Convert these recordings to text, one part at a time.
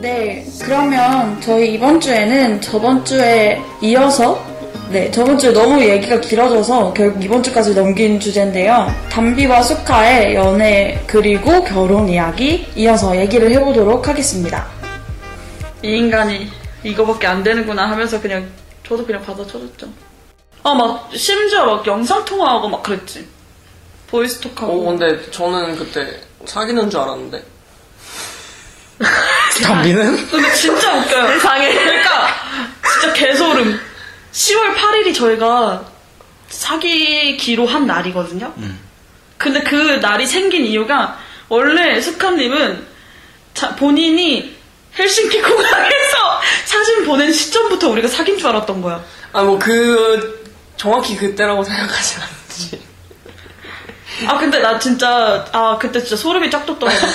네, 그러면 저희 이번 주에는 저번 주에 이어서 네, 저번 주에 너무 얘기가 길어져서 결국 이번 주까지 넘긴 주제인데요. 담비와 수카의 연애 그리고 결혼 이야기 이어서 얘기를 해보도록 하겠습니다. 이 인간이 이거밖에 안 되는구나 하면서 그냥 저도 그냥 받아쳐줬죠. 아, 막 심지어 막 영상 통화하고 막 그랬지. 보이스톡하고. 어, 근데 저는 그때 사귀는 줄 알았는데. 담비는? 근데 진짜 웃겨요. 세상에. 그러니까 진짜 개소름. 10월 8일이 저희가 사귀기로 한 날이거든요. 근데 그 날이 생긴 이유가 원래 자- 본인이 헬싱키 공항에서 사진 보낸 시점부터 우리가 사귄 줄 알았던 거야. 아, 뭐, 그, 정확히 그때라고 생각하지 않지. 아 근데 나 진짜 아 그때 진짜 소름이 쫙 돋더라고.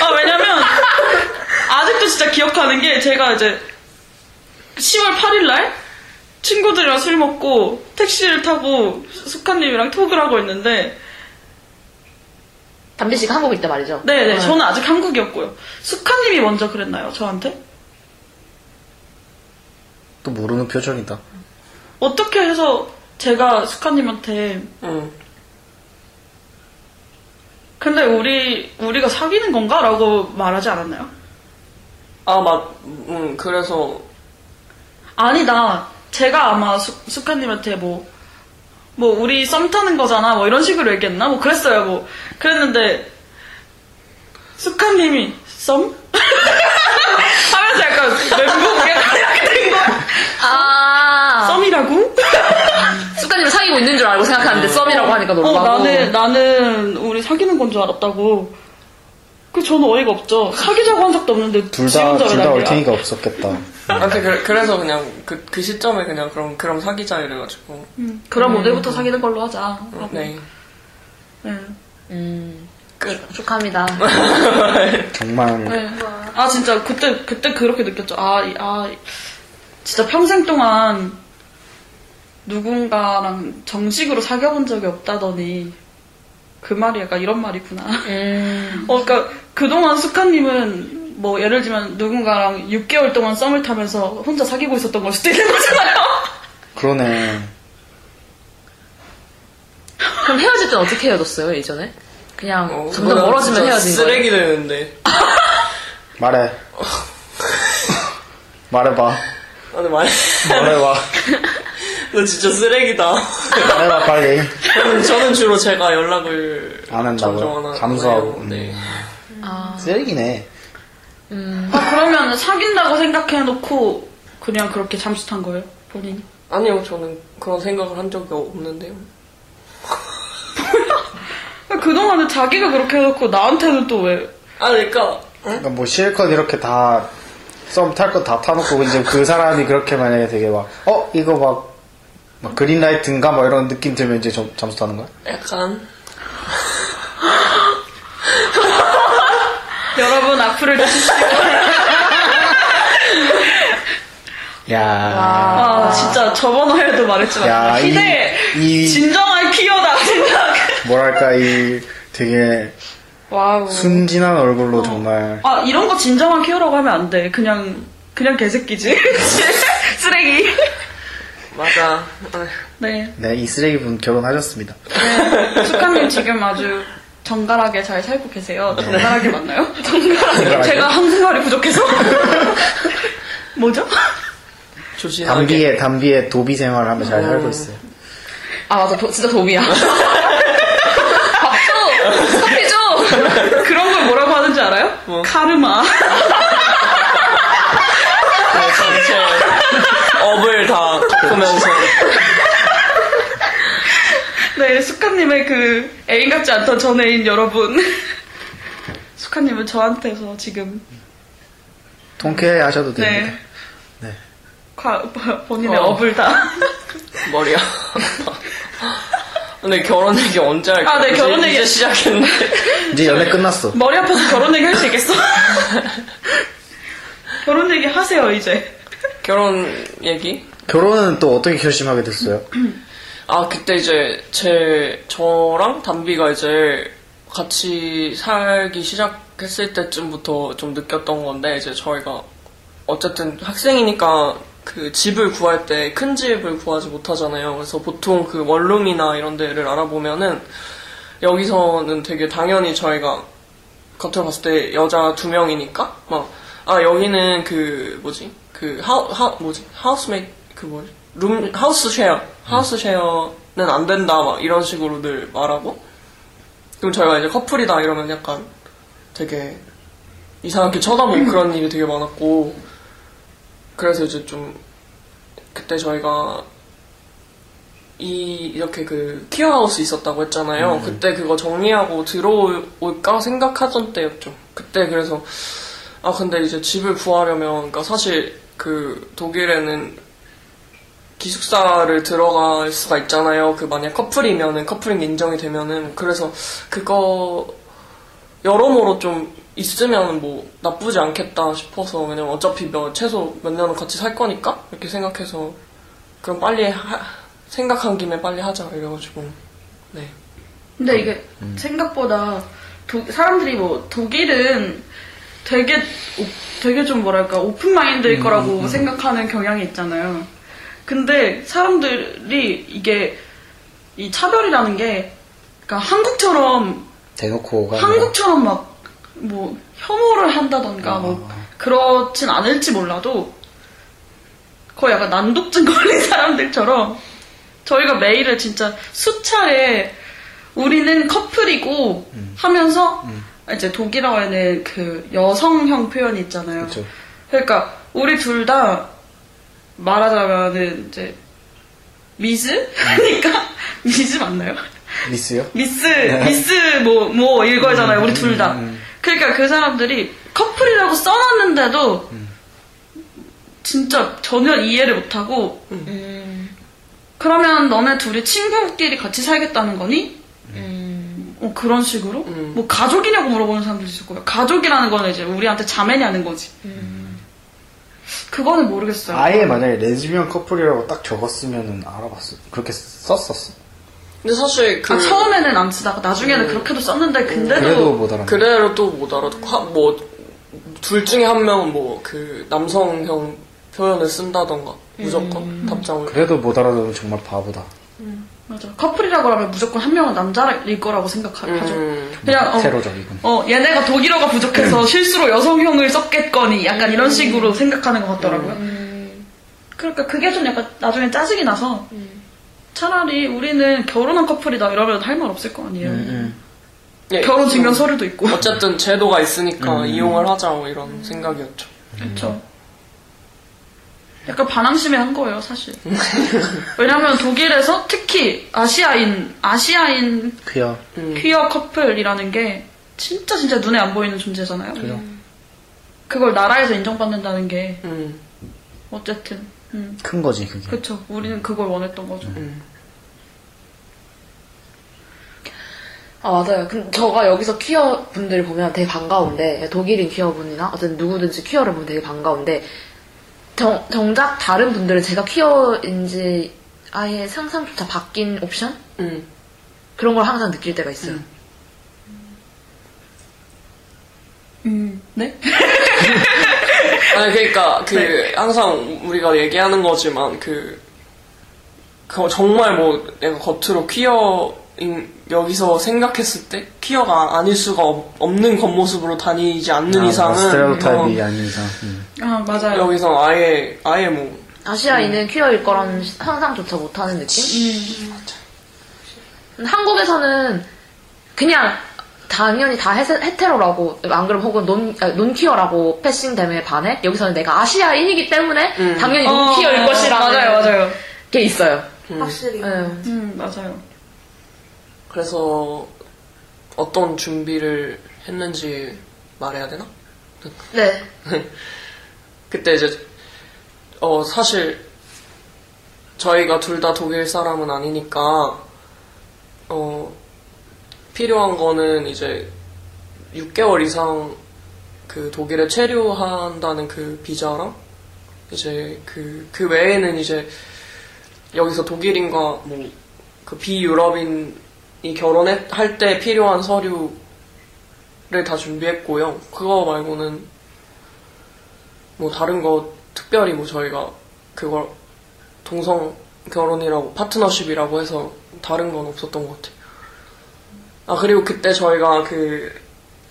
아 왜냐면 아직도 진짜 기억하는 게 제가 이제 10월 8일 날 친구들이랑 술 먹고 택시를 타고 수카님이랑 톡을 하고 있는데 담비 씨가 한국에 있다 말이죠. 네네 어. 저는 아직 한국이었고요. 수카님이 먼저 그랬나요 저한테? 또 모르는 표정이다. 어떻게 해서 제가 수카님한테 응. 근데 우리 우리가 사귀는 건가 라고 말하지 않았나요? 아, 맞, 음, 그래서, 아니다. 제가 아마 수, 수카님한테 뭐, 뭐, 우리 썸 타는 거잖아. 뭐, 이런 식으로 얘기했나? 뭐, 그랬어요. 뭐. 그랬는데, 수카님이, 썸? 하면서 약간, 멘붕 약간 이렇게 된 거야. 아, 썸이라고? 쑥가님을 사귀고 있는 줄 알고 생각하는데 썸이라고 하니까 어, 놀라고. 나는, 나는, 우리 사귀는 건 줄 알았다고. 그 저는 어이가 없죠. 사귀자고 한 적도 없는데, 둘지 다, 혼자 왜둘다 난리야. 얼탱이가 없었겠다. 아무튼 그, 그래서 그냥 그, 그 시점에 그냥 그럼, 그럼 사귀자 이래가지고. 음, 그럼 오늘부터 사귀는 걸로 하자. 하고. 네. 네. 음, 끝. 축하합니다. 정말. 네. 아 진짜 그때 그때 그렇게 느꼈죠. 아, 이- 아 진짜 평생 동안 누군가랑 정식으로 사귀어본 적이 없다더니 그 말이 약간 이런 말이구나. 음, 어, 그러니까 그동안 수카님은 뭐 예를 들면 누군가랑 6개월 동안 썸을 타면서 혼자 사귀고 있었던 걸 수도 있는 거잖아요. 그러네. 그럼 헤어질 땐 어떻게 헤어졌어요, 예전에? 그냥 어, 점점 멀어지면 헤어진 거예요? 쓰레기 되는데. 말해. 말해봐. 아, 근데 말 말해봐. 너 진짜 쓰레기다. 말해봐, 빨리. 저는, 저는 주로 제가 연락을 안 한다고요? 정정하나- 감수하고. 네. 아, 쓰레기네. 아, 그러면 사귄다고 생각해놓고 그냥 그렇게 잠수 탄 거예요, 본인이? 아니요, 저는 그런 생각을 한 적이 없는데요. 그동안은 자기가 그렇게 해놓고 나한테는 또 왜? 아, 그러니까 그러니까 뭐 실컷 이렇게 다, 썸 탈 거 다 타놓고 이제 그 사람이 그렇게 만약에 되게 막, 어? 이거 막, 막 그린라이트인가? 뭐 이런 느낌 들면 이제 점, 잠수 타는 거야? 약간 여러분 악플을 주십시오. 야아 진짜 저번 회에도 말했지만 야, 이- 희대 이- 진정한 queer다 생각. 뭐랄까, 이 되게 wow. 순진한 얼굴로 정말. 아 이런 거 진정한 queer라고 하면 안 돼. 그냥 그냥 개새끼지. 쓰레기. 맞아. 네. 네, 이 쓰레기 분 결혼하셨습니다. 네. 축하님 지금 아주 정갈하게 잘 살고 계세요. 정갈하게 맞나요? 정갈하게. 제가 한국말이 부족해서. 뭐죠? 조신하게. 담비의, 담비의 도비 생활을 하며 잘 살고 있어요. 아 맞아, 도- 진짜 도움이야. 밥 줘! 커피 줘! 그런 걸 뭐라고 하는지 알아요? 뭐? 카르마. 네, 전체 업을 다 덮으면서 네, 수카님의 그 애인 같지 않던 전 애인 여러분. 수카님은 저한테서 지금 통쾌해 하셔도 됩니다. 네. 네. 과- 본인의 어. 업을 다. 머리야. 근데 결혼 얘기 언제 할까? 아, 네, 결혼 얘기. 이제 시작했는데. 이제 연애 끝났어. 머리 아파서 결혼 얘기 할 수 있겠어? 결혼 얘기 하세요, 이제. 결혼 얘기? 결혼은 또 어떻게 결심하게 됐어요? 아 그때 이제 제 저랑 담비가 이제 같이 살기 시작했을 때쯤부터 좀 느꼈던 건데 이제 저희가 어쨌든 학생이니까 그 집을 구할 때 큰 집을 구하지 못하잖아요. 그래서 보통 그 원룸이나 이런 데를 알아보면은 여기서는 되게 당연히 저희가 겉으로 봤을 때 여자 두 명이니까 막 아 여기는 그 뭐지 그 하우 하 뭐지 housemate 그 뭐지? room house share. house share는 안 된다 막 이런 식으로 늘 말하고. 그럼 저희가 이제 커플이다 이러면 약간 되게 이상하게 쳐다보고 그런 일이 되게 많았고. 그래서 이제 좀 그때 저희가 이 이렇게 그 키어하우스 있었다고 했잖아요. 그때 그거 정리하고 들어올까 생각하던 때였죠. 그때 그래서 아 근데 이제 집을 구하려면 그러니까 사실 그 독일에는 기숙사를 들어갈 수가 있잖아요. 그 만약 커플이면은 커플인 게 인정이 되면은. 그래서 그거 여러모로 좀 있으면 뭐 나쁘지 않겠다 싶어서 왜냐면 어차피 몇 최소 몇 년은 같이 살 거니까? 이렇게 생각해서 그럼 빨리 하- 생각한 김에 빨리 하자 이래가지고. 네. 근데 이게 생각보다 도- 사람들이 뭐 독일은 되게 오- 되게 좀 뭐랄까 오픈 마인드일 거라고 생각하는 경향이 있잖아요. 근데 사람들이 이게 이 차별이라는 게 그러니까 한국처럼 대놓고 가 한국처럼 막 뭐 혐오를 한다던가 뭐 그렇진 않을지 몰라도 거의 약간 난독증 걸린 사람들처럼 저희가 메일을 진짜 수차례 우리는 커플이고 하면서 이제 독일어에는 그 여성형 표현이 있잖아요. 그쵸. 그러니까 우리 둘 다 말하자면은 이제 미즈 하니까 미즈 맞나요? 미스요? 미스, 미스, 뭐, 뭐, 이거잖아요, 우리 둘 다. 그러니까 그 사람들이 커플이라고 써놨는데도, 진짜 전혀 이해를 못하고, 그러면 너네 둘이 친구끼리 같이 살겠다는 거니? 어, 그런 식으로? 음. 뭐, 가족이냐고 물어보는 사람도 있을 거예요. 가족이라는 거는 이제 우리한테 자매냐는 거지. 그거는 모르겠어요. 아예 만약에 레즈비언 커플이라고 딱 적었으면은 알아봤어. 그렇게 썼었어. 근데 사실 그 아, 처음에는 안 쓰다가 나중에는 그렇게도 썼는데, 근데도. 그래도 못 알아. 또못 알아듣고 뭐둘 중에 한 명은 뭐 그 남성형 표현을 쓴다던가 무조건 답장을 그래도 못 알아들으면 정말 바보다. 맞아. 커플이라고 하면 무조건 한 명은 남자일 거라고 생각하죠. 음. 그냥 어, 테러적이군. 어, 얘네가 독일어가 부족해서 실수로 여성형을 썼겠거니 약간 이런 식으로 생각하는 것 같더라고요. 그러니까 그게 좀 약간 나중에 짜증이 나서 차라리 우리는 결혼한 커플이다 이러면 할 말 없을 거 아니에요. 예, 결혼 증명 음, 서류도 있고. 어쨌든 제도가 있으니까 이용을 하자 뭐 이런 생각이었죠. 그렇죠. 약간 반항심에 한 거예요, 사실. 왜냐면 독일에서 특히 아시아인, 아시아인 그야. 퀴어 커플이라는 게 진짜 진짜 눈에 안 보이는 존재잖아요. 그걸 나라에서 인정받는다는 게 음. 어쨌든 음, 큰 거지 그게. 그쵸. 우리는 그걸 원했던 거죠. 아 맞아요. 근데 저가 여기서 퀴어 분들 보면 되게 반가운데 독일인 퀴어 분이나 어쨌든 누구든지 퀴어를 보면 되게 반가운데 정, 정작 다른 분들은 제가 퀴어인지 아예 상상조차 바뀐 옵션 음. 그런 걸 항상 느낄 때가 있어요. 음, 네? 아니 그러니까 그 항상 우리가 얘기하는 거지만 그, 그 정말 뭐 내가 겉으로 퀴어인 여기서 생각했을 때 퀴어가 아닐 수가 없, 는 겉모습으로 다니지 않는 이상은 스테레오타입이 어, 아닌 이상. 음. 아, 맞아요. 여기서 아예 아예 뭐 아시아인은 퀴어일 거라는 상상조차 못하는 느낌? 한국에서는 그냥 당연히 다 헤세- 헤테로라고 안 그러면 혹은 논, 아, 논퀴어라고 패싱됨에 반해 여기서는 내가 아시아인이기 때문에 당연히 논퀴어일 어, 것이라는 맞아요, 맞아요. 게 있어요. 확실히. 네. 음, 맞아요. 그래서 어떤 준비를 했는지 말해야 되나? 네. 그때 이제 어 사실 저희가 둘 다 독일 사람은 아니니까 어 필요한 거는 이제 6개월 이상 그 독일에 체류한다는 그 비자랑 이제 그, 그 외에는 이제 여기서 독일인과 뭐 그 비유럽인 결혼할 때 필요한 서류를 다 준비했고요. 그거 말고는 뭐 다른 거 특별히 뭐 저희가 그걸 동성 결혼이라고 파트너십이라고 해서 다른 건 없었던 것 같아요. 아 그리고 그때 저희가 그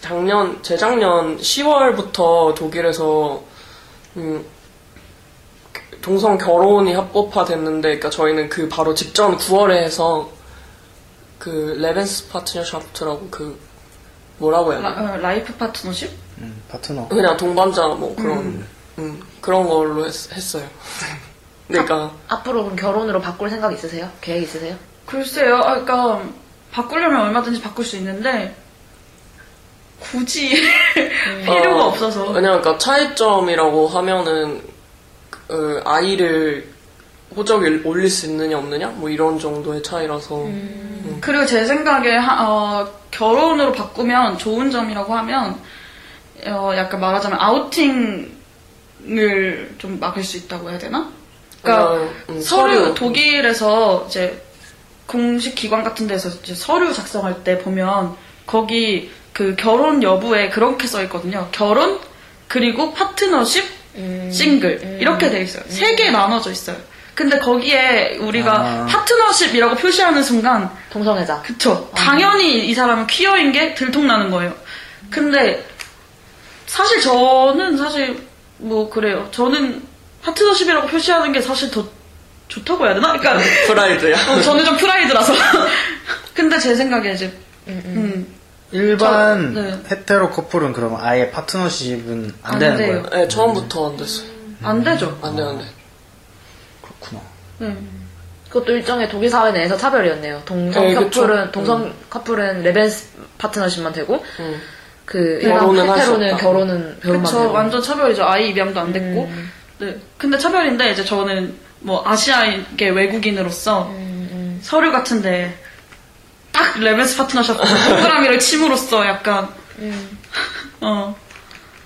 작년 재작년 10월부터 독일에서 음, 그 동성 결혼이 합법화됐는데, 그러니까 저희는 그 바로 직전 9월에 해서 그 Lebenspartnerschaft라고 그 뭐라고 해야 돼? 라, 어, life partnership? 음, 파트너. 그냥 동반자 뭐 그런 음, 그런 걸로 했, 어요 그러니까 앞으로 그럼 결혼으로 바꿀 생각 있으세요? 계획 있으세요? 글쎄요, 아, 그러니까 바꾸려면 얼마든지 바꿀 수 있는데 굳이 필요가 어, 없어서. 왜냐면 그러니까 차이점이라고 하면은 그 아이를 호적에 올릴 수 있느냐 없느냐 뭐 이런 정도의 차이라서 그리고 제 생각에 하- 어, 결혼으로 바꾸면 좋은 점이라고 하면 어, 약간 말하자면 아우팅 을 좀 막을 수 있다고 해야 되나? 그러니까 그냥, 음, 서류, 서류. 독일에서 이제 공식 기관 같은 데서 이제 서류 작성할 때 보면 거기 그 결혼 여부에 그렇게 써 있거든요. 결혼 그리고 파트너십 싱글 이렇게 돼 있어요. 세 개 나눠져 있어요. 근데 거기에 우리가 아. 파트너십이라고 표시하는 순간 동성애자. 그쵸. 당연히 이 사람은 퀴어인 게 들통나는 거예요. 근데 사실 저는 사실 뭐 그래요. 저는 파트너십이라고 표시하는 게 사실 더 좋다고 해야 되나? 그러니까 프라이드야. 어, 저는 좀 프라이드라서. 근데 제 생각에 이제 음, 일반 저- 네. hetero 커플은 그러면 아예 파트너십은 안, 안 되는 돼요. 거예요? 네, 처음부터 안 됐어요. 안 되죠. 안 돼, 안 돼. 그렇구나. 음. 그것도 일종의 독일 사회 내에서 차별이었네요. 동성 네, 그쵸. 커플은 동성 커플은 Lebens 파트너십만 되고 음. 그 결혼은 없다. 결혼은 그쵸. 되고. 완전 차별이죠. 아이 입양도 안 됐고. 음. 네. 근데 차별인데 이제 저는 뭐 아시아계 외국인으로서 음, 서류 같은데 딱 레벤스 파트너십 동그라미를 침으로써 약간 음. 어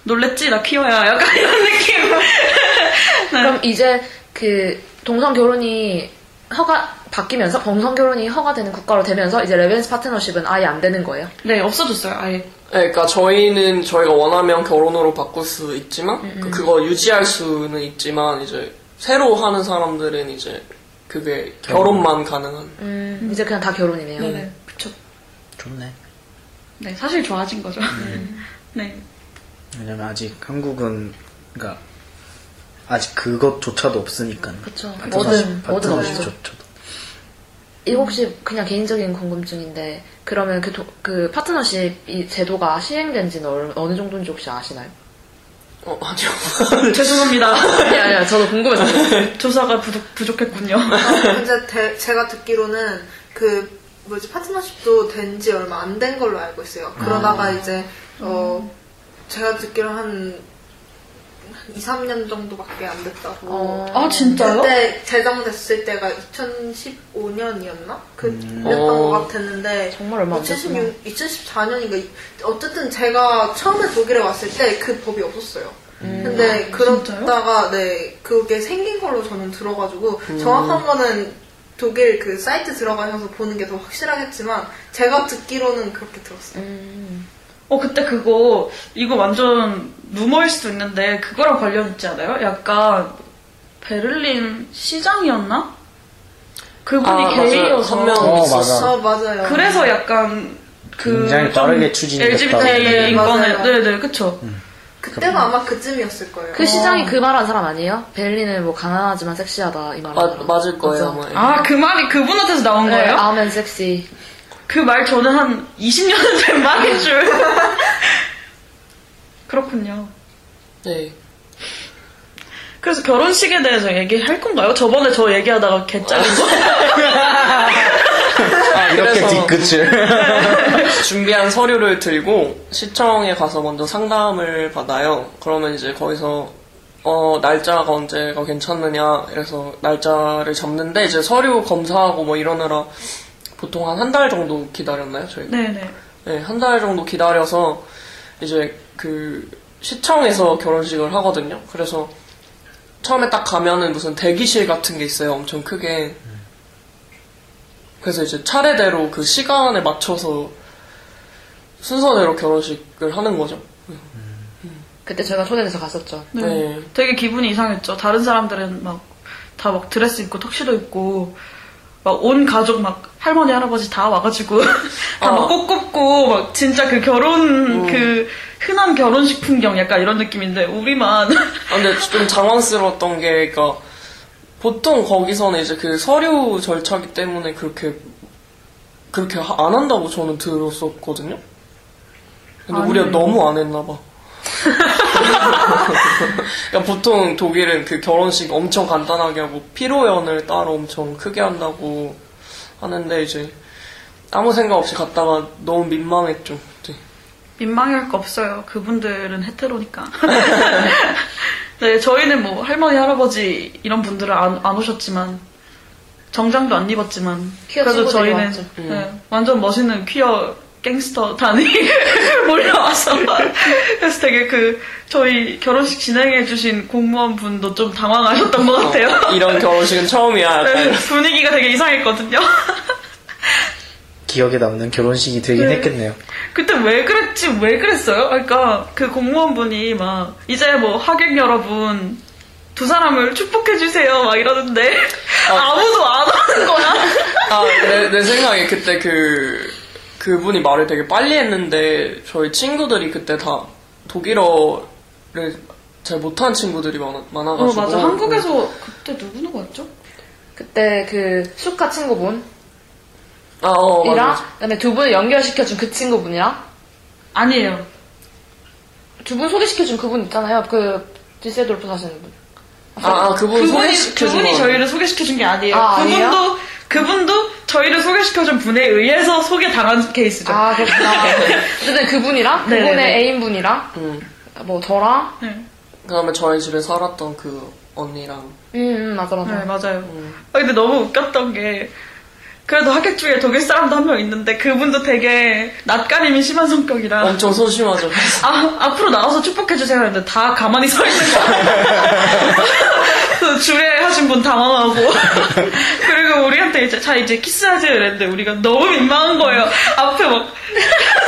놀랬지 나 퀴어야 약간 이런 느낌. 네. 그럼 이제 그 동성 결혼이 허가 바뀌면서 동성 결혼이 허가되는 국가로 되면서 이제 레벤스 파트너십은 아예 안 되는 거예요. 네 없어졌어요 아예. 네, 그러니까 저희는 저희가 원하면 결혼으로 바꿀 수 있지만 그- 그거 유지할 수는 있지만 이제 새로 하는 사람들은 이제 그게 결혼만 가능한. 음, 이제 그냥 다 결혼이네요. 네네 그쵸. 좋네. 네 사실 좋아진 거죠. 네. 왜냐면 아직 한국은 그러니까 아직 그것조차도 없으니까. 그쵸. 파트너십- 뭐든 뭐든 없죠. 파트너십조차도. 이거 혹시 그냥 개인적인 궁금증인데 그러면 그, 도- 그 파트너십 이 제도가 시행된 지는 얼- 어느 정도인지 혹시 아시나요? 어 아니요. 죄송합니다. 아니 아니요 저도 궁금해서 조사가 부족, 부족했군요. 근데 대- 제가 듣기로는 그 뭐지 파트너십도 된 지 얼마 안 된 걸로 알고 있어요. 그러다가 이제 어 제가 듣기로 한 2, 3년 정도밖에 안 됐다고. 어. 아 진짜요? 그때 제정됐을 때가 2015년이었나? 그랬던 어. 것 같았는데 정말 얼마 안 됐구나. 2014년인가 어쨌든 제가 처음에 독일에 왔을 때 그 법이 없었어요. 음. 근데 아? 그러다가 네 그게 생긴 걸로 저는 들어가지고 정확한 거는 독일 그 사이트 들어가셔서 보는 게 더 확실하겠지만 제가 듣기로는 그렇게 들었어요. 음. 어 그때 그거 이거 완전 루머일 수도 있는데 그거랑 관련 있지 않아요? 약간 베를린 시장이었나? 그분이 아. 게이여서 한 명. 어, 있었어. 맞아. 아 맞아요. 그래서 약간 그 굉장히 좀 빠르게 추진됐다고. LGBT 네, 인권에 맞아요. 네네 그쵸. 그때가 아마 그쯤이었을 거예요. 그 시장이 그 말한 사람 아니에요? 베를린은 뭐 가난하지만 섹시하다 이 말. 마- 맞을 거예요 아마. 아그 말이 그분한테서 나온 네, 거예요? 아멘 섹시. 그 말 저는 한 20년 된 말인 줄. 그렇군요. 네. 그래서 결혼식에 대해서 얘기할 건가요? 저번에 저 얘기하다가 개짜리죠. 아, 이렇게 그래서 뒤끝을. 준비한 서류를 들고 시청에 가서 먼저 상담을 받아요. 그러면 이제 거기서 어 날짜가 언제가 괜찮느냐 이래서 날짜를 잡는데 이제 서류 검사하고 뭐 이러느라 보통 한 한 달 정도 기다렸나요 저희가? 네네. 네, 한 달 정도 기다려서 이제 그 시청에서 결혼식을 하거든요. 그래서 처음에 딱 가면은 무슨 대기실 같은 게 있어요. 엄청 크게. 그래서 이제 차례대로 그 시간에 맞춰서 순서대로 결혼식을 하는 거죠. 그때 저희가 초대돼서 갔었죠. 네. 네. 되게 기분이 이상했죠. 다른 사람들은 막 다 막 드레스 입고 턱시도 입고 막 온 가족 막 할머니 할아버지 다 와가지고 다막 어. 꽃 꽂고 막 진짜 그 결혼 그 흔한 결혼식 풍경 약간 이런 느낌인데 우리만 아, 근데 좀 당황스러웠던 게, 그니까, 보통 거기서는 이제 그 서류 절차기 때문에 그렇게, 그렇게 하- 안 한다고 저는 들었었거든요? 근데 우리가 아니에요. 너무 안 했나 봐. 그러니까 보통 독일은 그 결혼식 엄청 간단하게 하고, 피로연을 따로 엄청 크게 한다고 하는데, 이제, 아무 생각 없이 갔다가 너무 민망했죠. 네. 민망할 거 없어요. 그분들은 헤테로니까. 네, 저희는 뭐 할머니 할아버지 이런 분들은 안, 안 오셨지만 정장도 안 입었지만 퀴어 그래도 저희는. 네, 완전 멋있는 퀴어 갱스터 단이 몰려와서 그래서 되게 그 저희 결혼식 진행해 주신 공무원 분도 좀 당황하셨던 것 같아요. 이런 결혼식은 처음이야. 네. 분위기가 되게 이상했거든요. 기억에 남는 결혼식이 되긴 네. 했겠네요. 그때 왜 그랬지, 왜 그랬어요? 그러니까 그 공무원분이 막 이제 뭐 하객 여러분 두 사람을 축복해 주세요 막 이러는데 아 무도 안 하는 거야. 아, 내, 내 생각에 그때 그, 그분이 말을 되게 빨리 했는데, 저희 친구들이 그때 다 독일어를 잘 못하는 친구들이 많아, 어, 많아가지고. 맞아. 한국에서 그때 누구 누구였죠? 그때 그 수카 친구분 아, 어, 맞아. 이랑 맞아. 그다음에 두 분을 연결시켜준 그 친구분이랑 아니에요. 두 분 소개시켜준 그분 있잖아요. 그 디세돌프 사시는 분. 아, 아, 그분 그분이, 소개시켜준 그분이 거. 저희를 소개시켜준 게 아니에요. 아, 아니에요? 그분도, 그분도 저희를 소개시켜준 분에 의해서 소개당한 케이스죠. 아 그렇구나. 어쨌든 그분이랑 네네네. 그분의 애인분이랑 음. 뭐 저랑 네. 그 다음에 저희 집에 살았던 그 언니랑. 음, 음 맞아 맞아. 네, 맞아요. 아, 근데 너무 웃겼던 게, 그래도 하객 중에 독일 사람도 한 명 있는데, 그분도 되게 낯가림이 심한 성격이라, 엄청 소심하죠. 아, 앞으로 나와서 축복해주세요 했는데, 다 가만히 서 있는 거예요. 주례 하신 분 당황하고, 그리고 우리한테 이제, 자, 이제 키스하지 이랬는데, 우리가 너무 민망한 거예요. 앞에 막,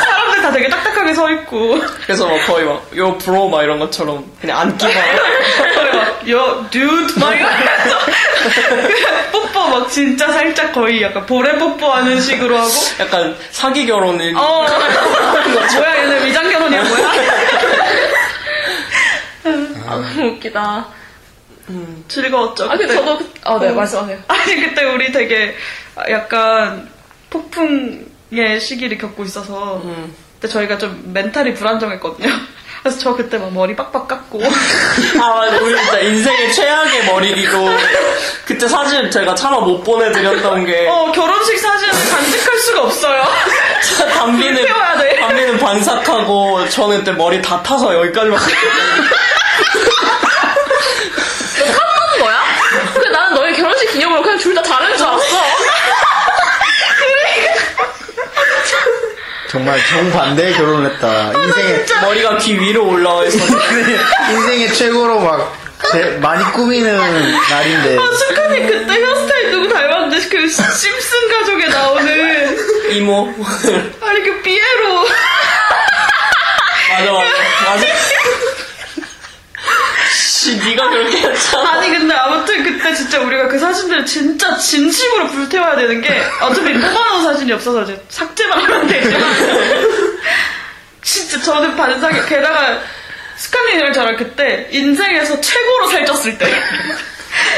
사람들 다 되게 딱딱하게 서 있고, 그래서 막 거의 막, 요 브로 막 이런 것처럼 그냥 앉기만. 요, dude, 막 이러면서, 뽀뽀 막 진짜 살짝 거의 약간 보레 뽀뽀하는 식으로 하고, 약간 사기 결혼을. 어, 뭐야, 얘네 위장 결혼이야, 뭐야? 아, 너무 웃기다. 즐거웠죠. 아 근데. 저도 그- 어, 네 어. 말씀하세요. 아니, 그때 우리 되게 약간 폭풍의 시기를 겪고 있어서, 음. 그때 저희가 좀 멘탈이 불안정했거든요. 그래서 저 그때 막 머리 빡빡 깎고, 아, 맞아. 우리 진짜 인생의 최악의 머리기고. 그때 사진 제가 차마 못 보내드렸던 게. 어, 결혼식 사진을 간직할 수가 없어요. 담비는. 담비는 반삭하고, 저는 그때 머리 다 타서 여기까지밖에. 하는 거야? 근데 나는 너희 결혼식 기념으로 그냥 둘 다 다른 줄 알았어. 정말 정반대의 결혼을 했다. 인생의, 머리가 귀 위로 올라와 있어. 인생의 최고로 막, 제, 많이 꾸미는 날인데. 아, 스카니 그때 헤어스타일 누구 닮았는데, 그 심슨 가족에 나오는, 이모. 아니, 그 피에로. 맞아, 맞아. 맞아. 씨, 니가 그렇게 했잖아. 아니, 근데 아무튼 그때 진짜 우리가 그 사진들을 진짜 진심으로 불태워야 되는 게, 어차피 뽑아놓은 사진이 없어서 이제 삭제만 하면 되지만, 진짜 저는 반상에, 게다가, 스카니랑 저랑 그때 인생에서 최고로 살쪘을 때,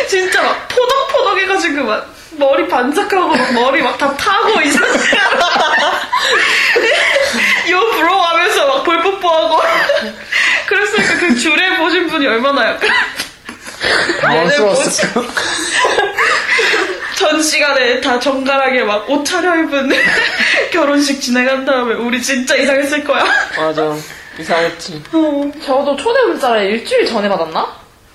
진짜 막 포덕포덕 해가지고 막, 머리 반짝하고 막 머리 막 다 타고 이 상태로 요 브로 하면서 막 볼뽀뽀하고 그랬으니까 그 줄에 보신 분이 얼마나 약간 당황스러웠을까? 전 시간에 다 정갈하게 막 옷 차려입은 결혼식 진행한 다음에 우리 진짜 이상했을 거야. 맞아. 이상했지. 저도 초대 문자를 일주일 전에 받았나?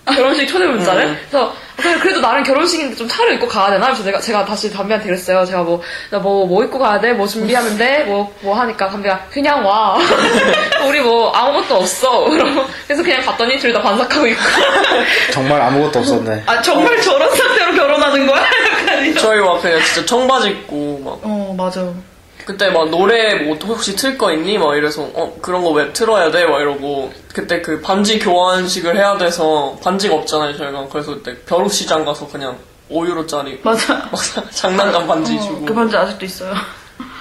결혼식 초대 문자를? 음. 그래서 그래- 그래도 나름 결혼식인데 좀 차려 입고 가야 되나? 그래서 내가 제가 다시 담비한테 그랬어요. 제가 뭐 나 뭐 뭐 입고 가야 돼? 뭐 준비하면 돼? 뭐뭐 하니까 담비가 그냥 와. 우리 뭐 아무것도 없어. 그래서 그냥 갔더니 둘 다 반삭하고 있고. 정말 아무것도 없었네. 아 정말 저런 상태로 결혼하는 거야? 약간 이런. 저희 막 그냥 진짜 청바지 입고 막 어, 맞아. 그때 막 노래 뭐 혹시 틀 거 있니? 막 이래서 어 그런 거 왜 틀어야 돼? 막 이러고 그때 그 반지 교환식을 해야 돼서 반지가 없잖아요 저희가 그래서 그때 벼룩시장 가서 그냥 5유로짜리 맞아. 막 장난감 반지 어, 주고 그 반지 아직도 있어요.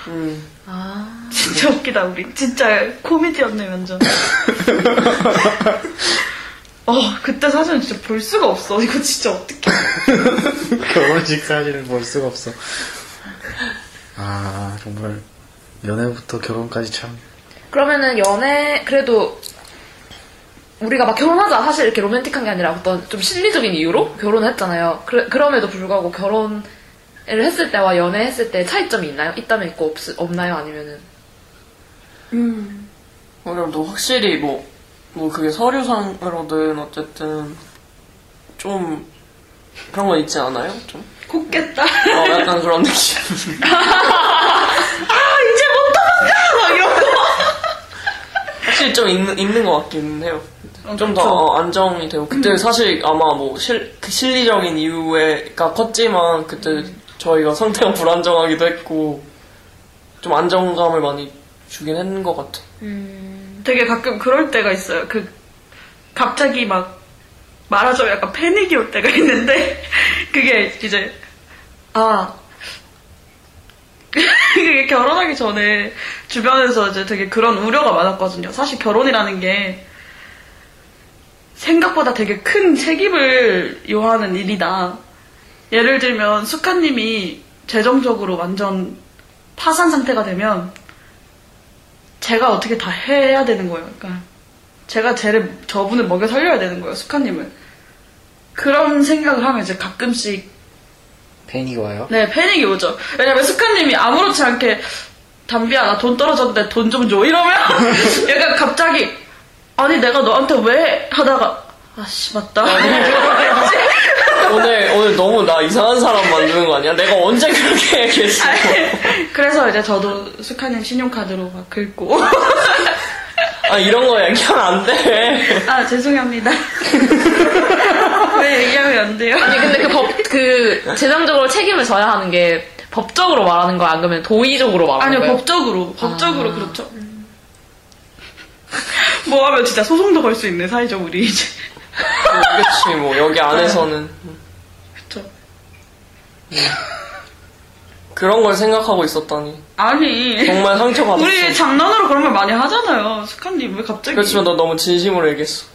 음. 아. 진짜 웃기다, 우리. 진짜 코미디였네, 완전. 어, 그때 사진은 진짜 볼 수가 없어. 이거 진짜 어떡해. 결혼식 사진을 볼 수가 없어. 아, 정말, 연애부터 결혼까지 참. 그러면은 연애 그래도 우리가 막 결혼하자 사실 이렇게 로맨틱한 게 아니라 어떤 좀 실리적인 이유로 결혼을 했잖아요. 그래, 그럼에도 불구하고 결혼을 했을 때와 연애했을 때 차이점이 있나요? 있다면 있고 없, 없나요? 아니면은 그래도 확실히 뭐, 뭐 그게 서류상으로든 어쨌든 좀 그런 거 있지 않아요? 좀? 곱겠다. 어, 약간 그런 느낌. 아, 이제 못 도망가! 막 이런 거. 확실히 좀 있는, 있는 것 같긴 해요. 좀더 그쵸. 안정이 되고. 그때 사실 아마 뭐 실, 그 실리적인 이유가 컸지만 그때 저희가 상태가 불안정하기도 했고 좀 안정감을 많이 주긴 했는 것 같아. 되게 가끔 그럴 때가 있어요. 그, 갑자기 막, 말하자면 약간 패닉이 올 때가 있는데, 그게 이제, 아, 그게 결혼하기 전에 주변에서 이제 되게 그런 우려가 많았거든요. 사실 결혼이라는 게 생각보다 되게 큰 책임을 요하는 일이다. 예를 들면 수카님이 재정적으로 완전 파산 상태가 되면 제가 어떻게 다 해야 되는 거예요. 그러니까 제가 쟤를 저분을 먹여 살려야 되는 거예요. 수카님을. 그런 생각을 하면 이제 가끔씩 패닉이 와요? 네, 패닉이 오죠. 왜냐면 스카님이 아무렇지 않게 담비야 나 돈 떨어졌는데 돈 좀 줘 이러면 약간 갑자기 아니 내가 너한테 왜 하다가 아씨 맞다. 오늘, 오늘 너무 나 이상한 사람 만드는 거 아니야? 내가 언제 그렇게 얘기했어? 그래서 이제 저도 스카님 신용카드로 막 긁고 아, 이런 거 얘기하면 안 돼. 아 죄송합니다. 왜 얘기하면 안 돼요? 아니 근데 그법그 재정적으로 책임을 져야 하는 게 법적으로 말하는 거 아니면 도의적으로 말하는 아니요 거예요? 법적으로 법적으로 그렇죠. 뭐 하면 진짜 소송도 걸 수 있네 사이죠 우리 이제. 그치, 뭐, 여기 안에서는. 그쵸. 그런 걸 생각하고 있었다니. 아니 정말 상처받았어. 우리 장난으로 그런 말 많이 하잖아요. 스카님 왜 갑자기 그렇지만 너 너무 진심으로 얘기했어.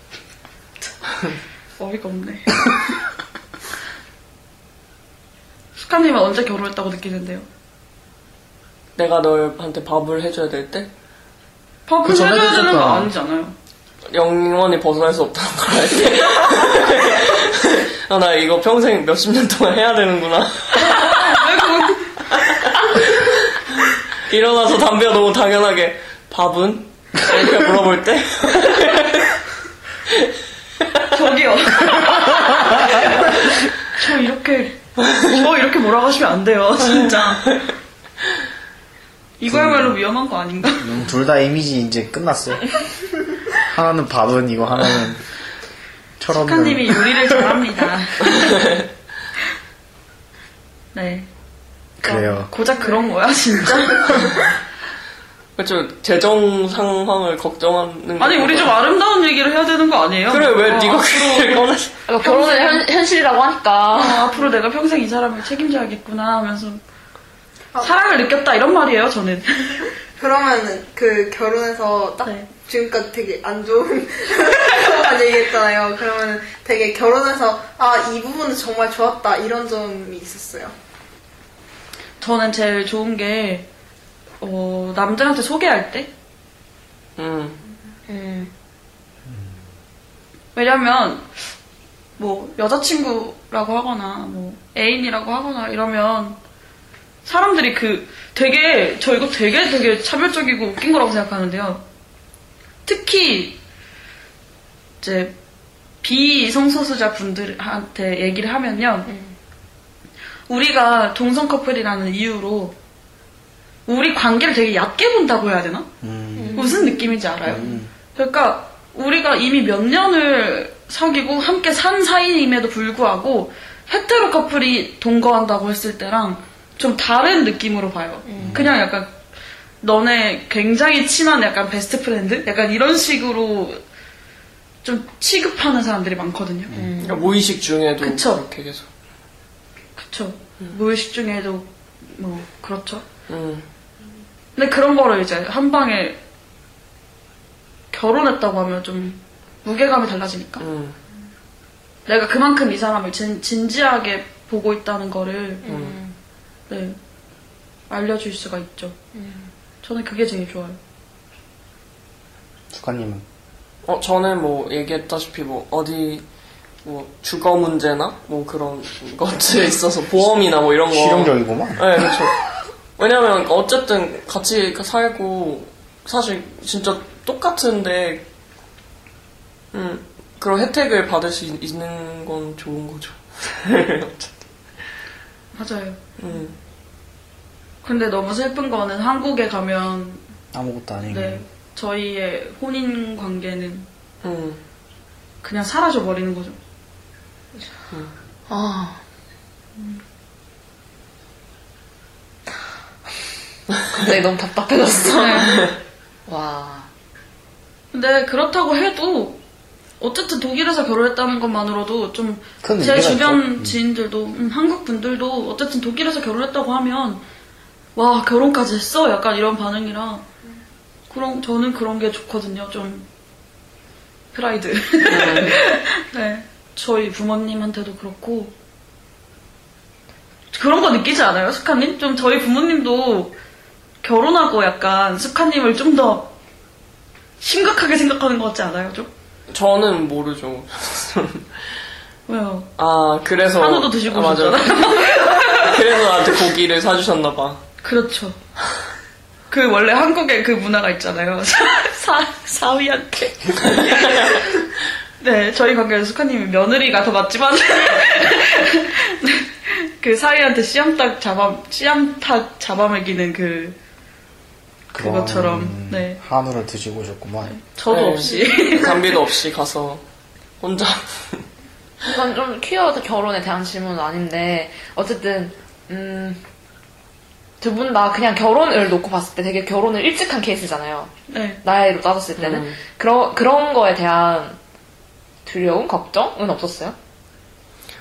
어이가 없네. 스카님은 언제 결혼했다고 느끼는데요? 내가 너한테 밥을 해줘야 될 때? 밥을 그 해줘야 되는 거. 아니잖아요. 영원히 벗어날 수 없다는 걸알 때. 아, 나 이거 평생 몇십 년 동안 해야 되는구나. 일어나서 담배가 너무 당연하게 밥은? 이렇게 물어볼 때? 저기요. 저 이렇게 저 이렇게 몰아가시면 안 돼요, 진짜. 이거야말로 위험한 거 아닌가? 음, 둘다 이미지 이제 끝났어. 하나는 밥은 이거, 하나는 철없는. 스카님이 요리를 잘합니다. 네. 그래요. 고작 그런 거야, 진짜? 그렇죠. 재정 상황을 걱정하는 아니, 우리 좀 아름다운 얘기를 해야 되는 거 아니에요? 그래, 왜 어, 네가 앞으로, 그걸 꺼내? 그러니까 결혼은 현, 현실이라고 어, 하니까 앞으로 내가 평생 이 사람을 책임져야겠구나 하면서 사랑을 느꼈다 이런 말이에요, 저는. 그러면은 그 결혼해서 딱 네. 지금까지 되게 안 좋은 것만 얘기했잖아요. 그러면은 되게 결혼해서 아 이 부분은 정말 좋았다 이런 점이 있었어요. 저는 제일 좋은 게, 어, 남자한테 소개할 때? 음. 음. 왜냐면, 뭐, 여자친구라고 하거나, 뭐, 애인이라고 하거나 이러면, 사람들이 그, 되게, 저 이거 되게 되게 차별적이고 웃긴 거라고 생각하는데요. 특히, 이제, 비성소수자 분들한테 얘기를 하면요. 우리가 동성 커플이라는 이유로, 우리 관계를 되게 얕게 본다고 해야 되나? 음, 무슨 느낌인지 알아요? 음. 그러니까 우리가 이미 몇 년을 사귀고 함께 산 사이임에도 불구하고 hetero 커플이 동거한다고 했을 때랑 좀 다른 느낌으로 봐요. 그냥 약간 너네 굉장히 친한 약간 best friend? 약간 이런 식으로 좀 취급하는 사람들이 많거든요. 그러니까 무의식 중에도 그쵸. 그렇게 계속. 그쵸. 무의식 중에도 뭐 그렇죠. 음. 근데 그런 거를 이제 한 방에 결혼했다고 하면 좀 무게감이 달라지니까. 음. 내가 그만큼 이 사람을 진, 진지하게 보고 있다는 거를 음. 네, 알려줄 수가 있죠. 저는 그게 제일 좋아요. 주가님은 어, 저는 뭐 얘기했다시피 뭐 어디 뭐 주거 문제나 뭐 그런 것들에 있어서 보험이나 뭐 이런 거. 실용적이구만. 네, 그렇죠. 왜냐면 어쨌든 같이 살고 사실 진짜 똑같은데 음, 그런 혜택을 받을 수 있- 있는 건 좋은 거죠. 맞아요. 음. 근데 너무 슬픈 거는 한국에 가면 아무것도 아니고. 네, 저희의 혼인 관계는 음. 그냥 사라져 버리는 거죠. 아. 갑자기 너무 답답해졌어. 와. 근데 그렇다고 해도 어쨌든 독일에서 결혼했다는 것만으로도 좀 큰 제 의미가 주변 있죠. 음. 지인들도 음, 한국 분들도 어쨌든 독일에서 결혼했다고 하면 와 결혼까지 했어 약간 이런 반응이라 그런 저는 그런 게 좋거든요 좀 프라이드 네 저희 부모님한테도 그렇고 그런 거 느끼지 않아요 스카님 좀 저희 부모님도 결혼하고 약간 스카님을 좀 더 심각하게 생각하는 것 같지 않아요 좀 저는 모르죠. 왜요 아 그래서 한우도 드시고 아. 오셨잖아요. 그래서 나한테 고기를 사주셨나 봐. 그렇죠. 그 원래 한국에 그 문화가 있잖아요. 사, 사위한테. 네, 저희 가게에서 수카님이 며느리가 더 맞지만 그 사위한테 씨암탉 잡아 씨암탉 잡아먹이는 그 그것처럼 네 한우를 드시고 오셨구만. 저도 네. 없이 담비도 없이 가서 혼자 이건 좀 퀴어 결혼에 대한 질문은 아닌데 어쨌든 음, 두 분 다 그냥 결혼을 놓고 봤을 때 되게 결혼을 일찍 한 케이스잖아요. 네 나이로 따졌을 때는 음. 그런 그런 거에 대한 두려움, 걱정은 없었어요?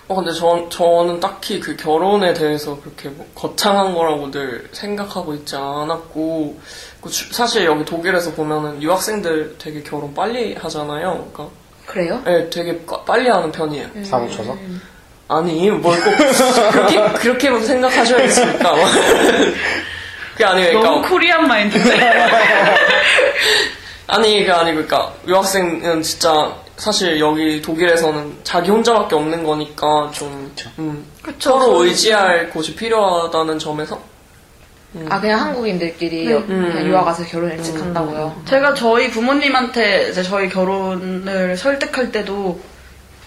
어, 근데 저, 저는 딱히 그 결혼에 대해서 그렇게 뭐 거창한 거라고 늘 생각하고 있지 않았고, 그 주- 사실 여기 독일에서 보면은 유학생들 되게 결혼 빨리 하잖아요. 그러니까, 그래요? 네, 되게 까- 빨리 하는 편이에요. 사고 쳐서. 아니, 뭘 꼭 그렇게, 그렇게 생각하셔야겠습니까? 그게 아니에요. 너무 그러니까, 코리안 마인드인데 아니, 그게 아니고, 그러니까, 유학생은 진짜, 사실 여기 독일에서는 자기 혼자밖에 없는 거니까 좀, 음, 그쵸 서로 의지할 곳이 필요하다는 점에서 아 그냥 한국인들끼리 네. 여- 그냥 음. 유학 가서 결혼 일찍 한다고요? 제가 저희 부모님한테 이제 저희 결혼을 설득할 때도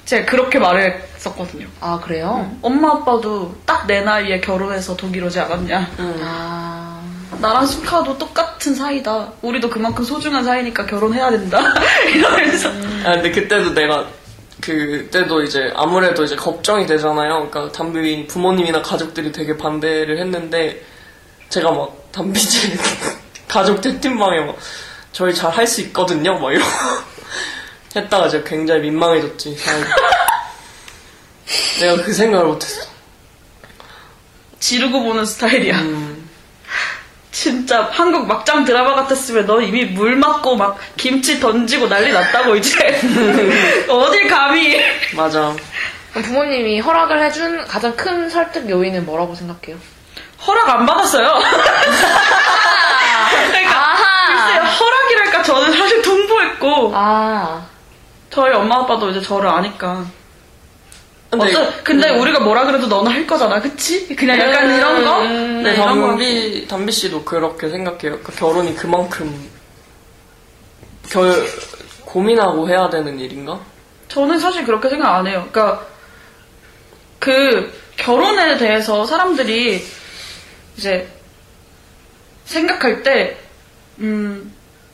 제가 그렇게 말했었거든요. 아 그래요? 엄마 아빠도 딱 내 나이에 결혼해서 독일 오지 않았냐. 아 나랑 수카도 똑같은 사이다. 우리도 그만큼 소중한 사이니까 결혼해야 된다. 이러면서. 아, 근데 그때도 내가 그때도 이제 아무래도 이제 걱정이 되잖아요. 그러니까 담비 부모님이나 가족들이 되게 반대를 했는데 제가 막 담비집 가족 채팅방에 막 저희 잘 할 수 있거든요. 막 이러고 했다가 제가 굉장히 민망해졌지. 내가 그 생각을 못했어. 지르고 보는 스타일이야. 음, 진짜 한국 막장 드라마 같았으면 너 이미 물 맞고 막 김치 던지고 난리 났다고 이제. 어딜 감히. 맞아. 부모님이 허락을 해준 가장 큰 설득 요인은 뭐라고 생각해요? 허락 안 받았어요. 그러니까 글쎄요, 허락이랄까 저는 사실 통보했고 아 저희 엄마 아빠도 이제 저를 아니까. 근데, 어쩌, 근데 우리가 뭐라 그래도 너는 할 거잖아, 그치? 그냥 약간 음, 이런 거? 음, 네, 네, 이런 거. 담비, 담비 씨도 그렇게 생각해요. 그 결혼이 그만큼 결, 고민하고 해야 되는 일인가? 저는 사실 그렇게 생각 안 해요. 그러니까 그 결혼에 대해서 사람들이 이제 생각할 때 음,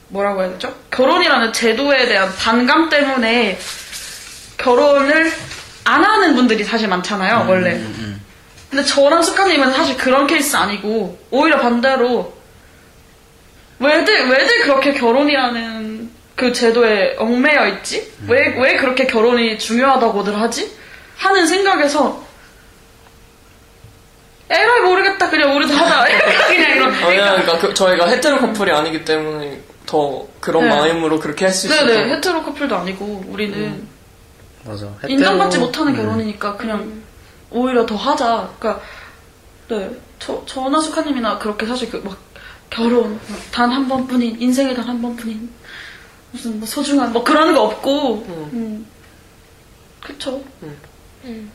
뭐라고 해야 되죠? 결혼이라는 제도에 대한 반감 때문에 결혼을 안 하는 분들이 사실 많잖아요, 원래. 근데 저랑 숙가님은 사실 그런 케이스 아니고, 오히려 반대로, 왜들, 왜들 그렇게 결혼이라는 그 제도에 얽매여 있지? 왜, 왜 그렇게 결혼이 중요하다고들 하지? 하는 생각에서, 에라이 모르겠다, 그냥 우리도 하자. 그냥 이런. 아니야, 그러니까 그- 저희가 헤테로 커플이 아니기 때문에 더 그런 네. 마음으로 그렇게 할 수 있어요. 네네, 헤테로 커플도 아니고, 우리는 맞아. 인정받지 hetero- 못하는 음. 결혼이니까 그냥 오히려 더 하자. 그러니까 네, 저 저나 수카님이나 그렇게 사실 그 막 결혼 단 한 번뿐인 인생에 단 한 번뿐인 무슨 뭐 소중한 뭐 그런 거 없고, 음, 그쵸. 음.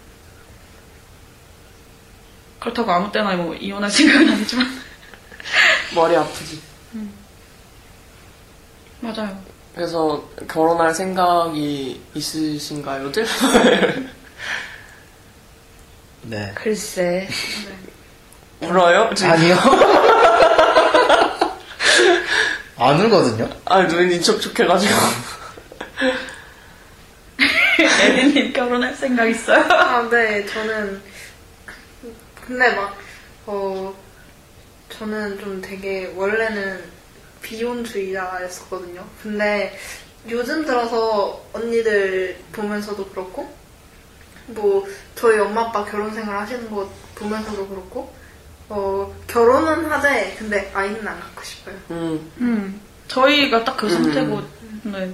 그렇다고 아무 때나 뭐 이혼할 생각은 아니지만 머리 아프지. 맞아요. 그래서 결혼할 생각이 있으신가요들? 네. 글쎄. 울어요? 지금? 아니요. 안 울거든요. 아, 눈이 촉촉해가지고. 에디님 결혼할 생각 있어요? 아, 네, 저는, 근데 막, 어, 저는 좀 되게, 원래는 비혼주의자였었거든요. 근데 요즘 들어서 언니들 보면서도 그렇고, 뭐, 저희 엄마 아빠 결혼 생활 하시는 거 보면서도 그렇고, 어, 결혼은 하되, 근데 아이는 안 갖고 싶어요. 음, 음, 저희가 딱 그 상태고, 네.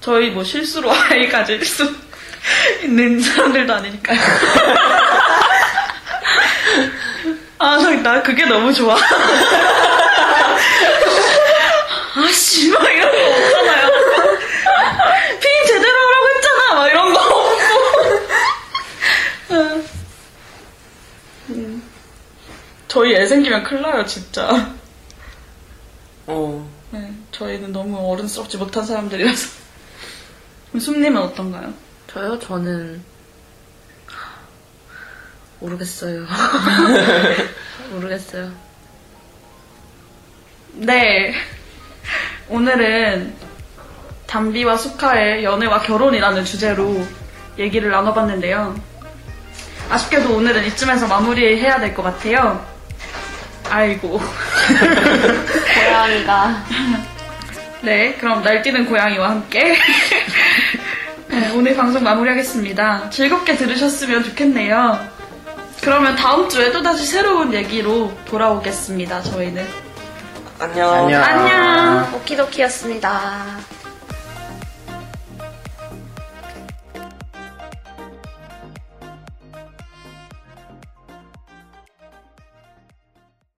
저희 뭐 실수로 아이 가질 수 있는 사람들도 아니니까요. 아, 나, 나 그게 너무 좋아. 아, 씨, 막 이런 거 없잖아요. 피임 제대로 하라고 했잖아, 막 이런 거 없고. 음. 저희 애 생기면 큰일 나요, 진짜. 어. 네, 저희는 너무 어른스럽지 못한 사람들이라서. 그럼 숨님은 어떤가요? 저요? 저는 모르겠어요. 모르겠어요. 네. 오늘은 담비와 수카의 연애와 결혼이라는 주제로 얘기를 나눠봤는데요. 아쉽게도 오늘은 이쯤에서 마무리해야 될 것 같아요. 아이고. 고양이가 네, 그럼 날뛰는 고양이와 함께 네, 오늘 방송 마무리하겠습니다. 즐겁게 들으셨으면 좋겠네요. 그러면 다음 주에 또다시 새로운 얘기로 돌아오겠습니다, 저희는. 안녕. 안녕. 안녕! 오키도키였습니다.